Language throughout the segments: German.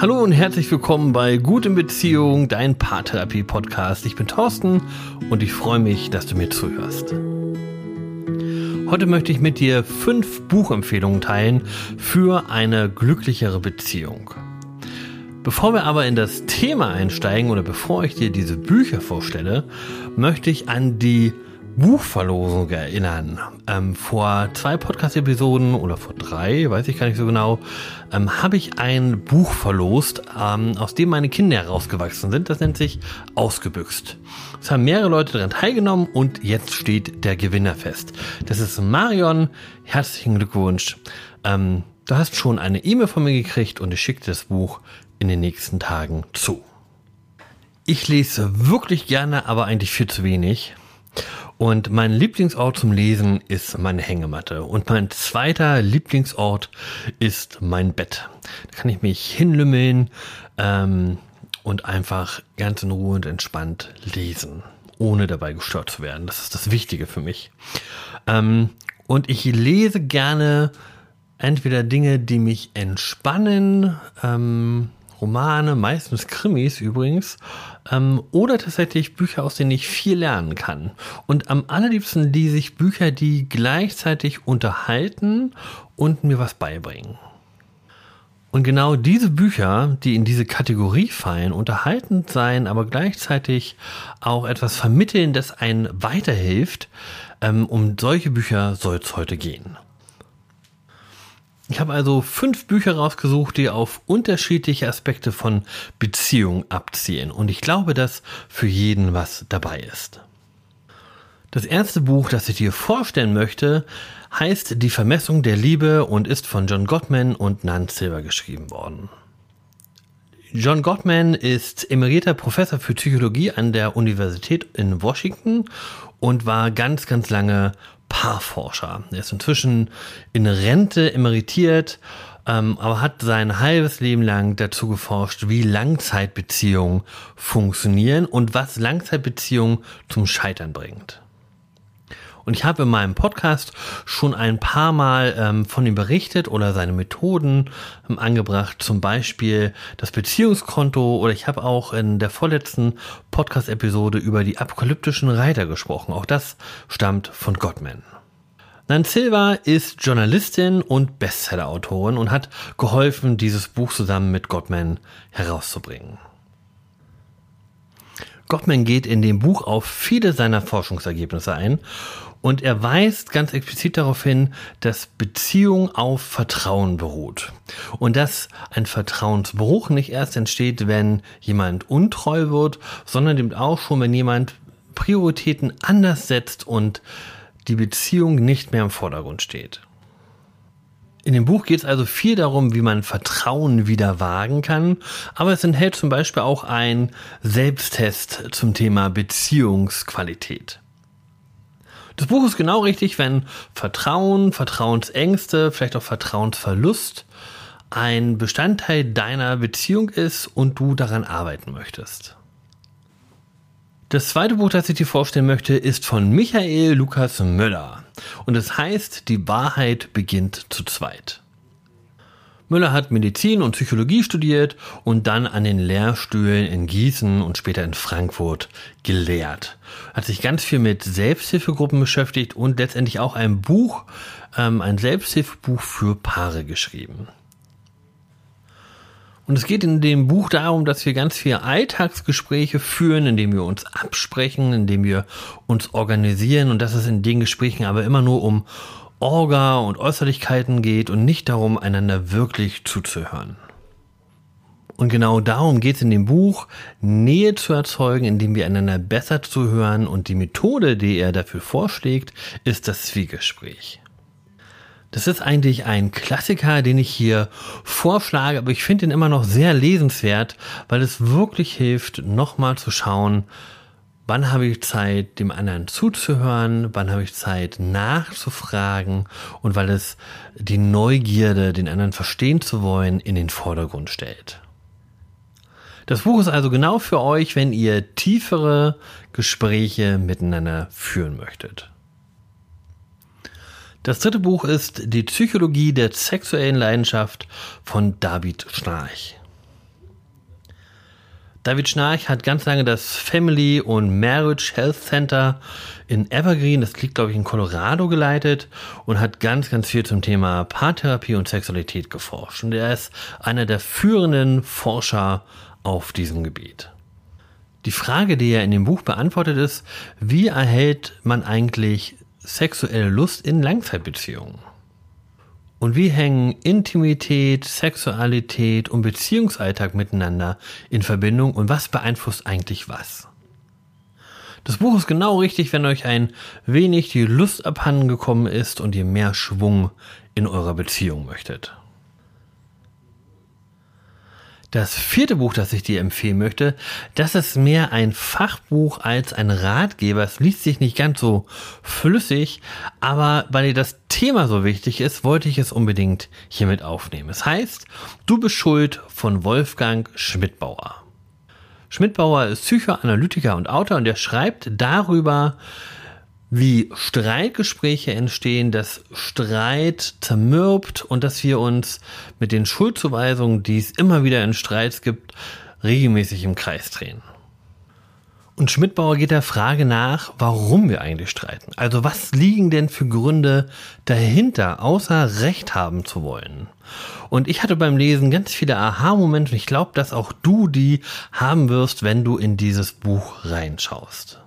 Hallo und herzlich willkommen bei Gut in Beziehung, dein Paartherapie-Podcast. Ich bin Thorsten und ich freue mich, dass du mir zuhörst. Heute möchte ich mit dir fünf Buchempfehlungen teilen für eine glücklichere Beziehung. Bevor wir aber in das Thema einsteigen oder bevor ich dir diese Bücher vorstelle, möchte ich an die Buchverlosung erinnern. Ähm, vor zwei Podcast-Episoden oder vor drei, weiß ich gar nicht so genau, ähm, habe ich ein Buch verlost, ähm, aus dem meine Kinder herausgewachsen sind. Das nennt sich Ausgebüxt. Es haben mehrere Leute daran teilgenommen und jetzt steht der Gewinner fest. Das ist Marion. Herzlichen Glückwunsch. Ähm, du hast schon eine E-Mail von mir gekriegt und ich schicke das Buch in den nächsten Tagen zu. Ich lese wirklich gerne, aber eigentlich viel zu wenig. Und mein Lieblingsort zum Lesen ist meine Hängematte. Und mein zweiter Lieblingsort ist mein Bett. Da kann ich mich hinlümmeln ähm, und einfach ganz in Ruhe und entspannt lesen, ohne dabei gestört zu werden. Das ist das Wichtige für mich. Ähm, und ich lese gerne entweder Dinge, die mich entspannen, ähm, Romane, meistens Krimis übrigens, ähm, oder tatsächlich Bücher, aus denen ich viel lernen kann. Und am allerliebsten lese ich Bücher, die gleichzeitig unterhalten und mir was beibringen. Und genau diese Bücher, die in diese Kategorie fallen, unterhaltend sein, aber gleichzeitig auch etwas vermitteln, das einen weiterhilft, ähm, um solche Bücher soll es heute gehen. Ich habe also fünf Bücher rausgesucht, die auf unterschiedliche Aspekte von Beziehung abzielen. Und ich glaube, dass für jeden was dabei ist. Das erste Buch, das ich dir vorstellen möchte, heißt Die Vermessung der Liebe und ist von John Gottman und Nan Silver geschrieben worden. John Gottman ist emerierter Professor für Psychologie an der Universität in Washington und war ganz, ganz lange Paarforscher. Er ist inzwischen in Rente emeritiert, ähm, aber hat sein halbes Leben lang dazu geforscht, wie Langzeitbeziehungen funktionieren und was Langzeitbeziehungen zum Scheitern bringt. Und ich habe in meinem Podcast schon ein paar Mal ähm, von ihm berichtet oder seine Methoden ähm, angebracht, zum Beispiel das Beziehungskonto oder ich habe auch in der vorletzten Podcast-Episode über die apokalyptischen Reiter gesprochen. Auch das stammt von Gottman. Nan Silva ist Journalistin und Bestseller-Autorin und hat geholfen, dieses Buch zusammen mit Gottman herauszubringen. Gottman geht in dem Buch auf viele seiner Forschungsergebnisse ein und er weist ganz explizit darauf hin, dass Beziehung auf Vertrauen beruht. Und dass ein Vertrauensbruch nicht erst entsteht, wenn jemand untreu wird, sondern eben auch schon, wenn jemand Prioritäten anders setzt und die Beziehung nicht mehr im Vordergrund steht. In dem Buch geht es also viel darum, wie man Vertrauen wieder wagen kann, aber es enthält zum Beispiel auch einen Selbsttest zum Thema Beziehungsqualität. Das Buch ist genau richtig, wenn Vertrauen, Vertrauensängste, vielleicht auch Vertrauensverlust ein Bestandteil deiner Beziehung ist und du daran arbeiten möchtest. Das zweite Buch, das ich dir vorstellen möchte, ist von Michael Lukas Möller und es heißt Die Wahrheit beginnt zu zweit. Müller hat Medizin und Psychologie studiert und dann an den Lehrstühlen in Gießen und später in Frankfurt gelehrt. Hat sich ganz viel mit Selbsthilfegruppen beschäftigt und letztendlich auch ein Buch, ähm, ein Selbsthilfebuch für Paare geschrieben. Und es geht in dem Buch darum, dass wir ganz viele Alltagsgespräche führen, indem wir uns absprechen, indem wir uns organisieren und dass es in den Gesprächen aber immer nur um Orga und Äußerlichkeiten geht und nicht darum, einander wirklich zuzuhören. Und genau darum geht es in dem Buch, Nähe zu erzeugen, indem wir einander besser zuhören. Und die Methode, die er dafür vorschlägt, ist das Zwiegespräch. Das ist eigentlich ein Klassiker, den ich hier vorschlage, aber ich finde ihn immer noch sehr lesenswert, weil es wirklich hilft, nochmal zu schauen, Wann habe ich Zeit, dem anderen zuzuhören? Wann habe ich Zeit, nachzufragen? Und weil es die Neugierde, den anderen verstehen zu wollen, in den Vordergrund stellt. Das Buch ist also genau für euch, wenn ihr tiefere Gespräche miteinander führen möchtet. Das dritte Buch ist Die Psychologie der sexuellen Leidenschaft von David Schnarch. David Schnarch hat ganz lange das Family und Marriage Health Center in Evergreen, das liegt glaube ich in Colorado, geleitet und hat ganz, ganz viel zum Thema Paartherapie und Sexualität geforscht. Und er ist einer der führenden Forscher auf diesem Gebiet. Die Frage, die er in dem Buch beantwortet ist, wie erhält man eigentlich sexuelle Lust in Langzeitbeziehungen? Und wie hängen Intimität, Sexualität und Beziehungsalltag miteinander in Verbindung und was beeinflusst eigentlich was? Das Buch ist genau richtig, wenn euch ein wenig die Lust abhanden gekommen ist und ihr mehr Schwung in eurer Beziehung möchtet. Das vierte Buch, das ich dir empfehlen möchte, das ist mehr ein Fachbuch als ein Ratgeber. Es liest sich nicht ganz so flüssig, aber weil dir das Thema so wichtig ist, wollte ich es unbedingt hiermit aufnehmen. Es heißt, Du bist schuld von Wolfgang Schmidtbauer. Schmidtbauer ist Psychoanalytiker und Autor und er schreibt darüber, wie Streitgespräche entstehen, dass Streit zermürbt und dass wir uns mit den Schuldzuweisungen, die es immer wieder in Streits gibt, regelmäßig im Kreis drehen. Und Schmidtbauer geht der Frage nach, warum wir eigentlich streiten. Also was liegen denn für Gründe dahinter, außer Recht haben zu wollen? Und ich hatte beim Lesen ganz viele Aha-Momente und ich glaube, dass auch du die haben wirst, wenn du in dieses Buch reinschaust.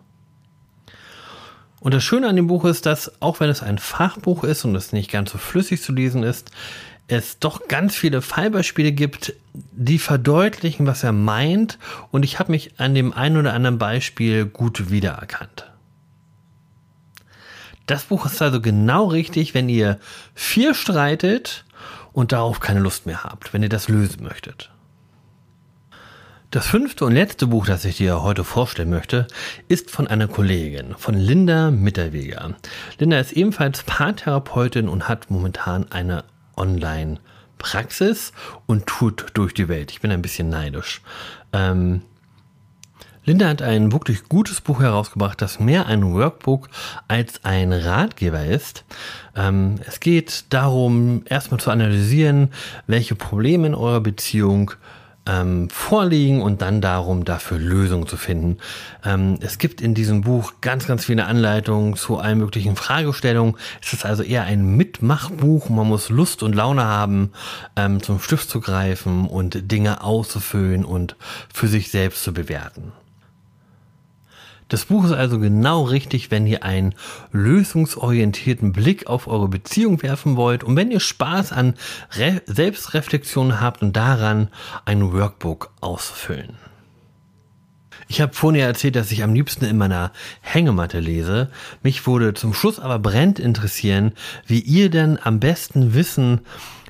Und das Schöne an dem Buch ist, dass auch wenn es ein Fachbuch ist und es nicht ganz so flüssig zu lesen ist, es doch ganz viele Fallbeispiele gibt, die verdeutlichen, was er meint. Und ich habe mich an dem einen oder anderen Beispiel gut wiedererkannt. Das Buch ist also genau richtig, wenn ihr viel streitet und darauf keine Lust mehr habt, wenn ihr das lösen möchtet. Das fünfte und letzte Buch, das ich dir heute vorstellen möchte, ist von einer Kollegin, von Linda Mitterweger. Linda ist ebenfalls Paartherapeutin und hat momentan eine Online-Praxis und tut durch die Welt. Ich bin ein bisschen neidisch. Ähm, Linda hat ein wirklich gutes Buch herausgebracht, das mehr ein Workbook als ein Ratgeber ist. Ähm, es geht darum, erstmal zu analysieren, welche Probleme in eurer Beziehung ähm, vorliegen und dann darum, dafür Lösungen zu finden. Ähm, es gibt in diesem Buch ganz, ganz viele Anleitungen zu allen möglichen Fragestellungen. Es ist also eher ein Mitmachbuch. Man muss Lust und Laune haben, ähm, zum Stift zu greifen und Dinge auszufüllen und für sich selbst zu bewerten. Das Buch ist also genau richtig, wenn ihr einen lösungsorientierten Blick auf eure Beziehung werfen wollt und wenn ihr Spaß an Re Selbstreflexion habt und daran ein Workbook ausfüllen. Ich habe vorhin ja erzählt, dass ich am liebsten in meiner Hängematte lese. Mich würde zum Schluss aber brennt interessieren, wie ihr denn am besten Wissen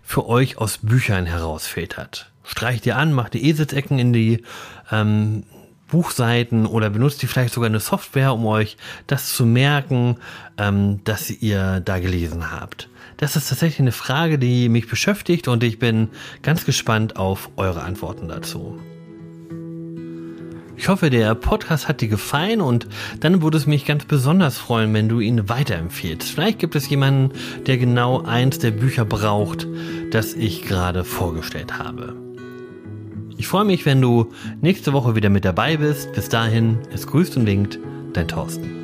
für euch aus Büchern herausfiltert. Streicht ihr an, macht die Eselsecken in die ähm, Buchseiten oder benutzt ihr vielleicht sogar eine Software, um euch das zu merken, ähm, dass ihr da gelesen habt? Das ist tatsächlich eine Frage, die mich beschäftigt und ich bin ganz gespannt auf eure Antworten dazu. Ich hoffe, der Podcast hat dir gefallen und dann würde es mich ganz besonders freuen, wenn du ihn weiterempfiehlst. Vielleicht gibt es jemanden, der genau eins der Bücher braucht, das ich gerade vorgestellt habe. Ich freue mich, wenn du nächste Woche wieder mit dabei bist. Bis dahin, es grüßt und winkt, dein Thorsten.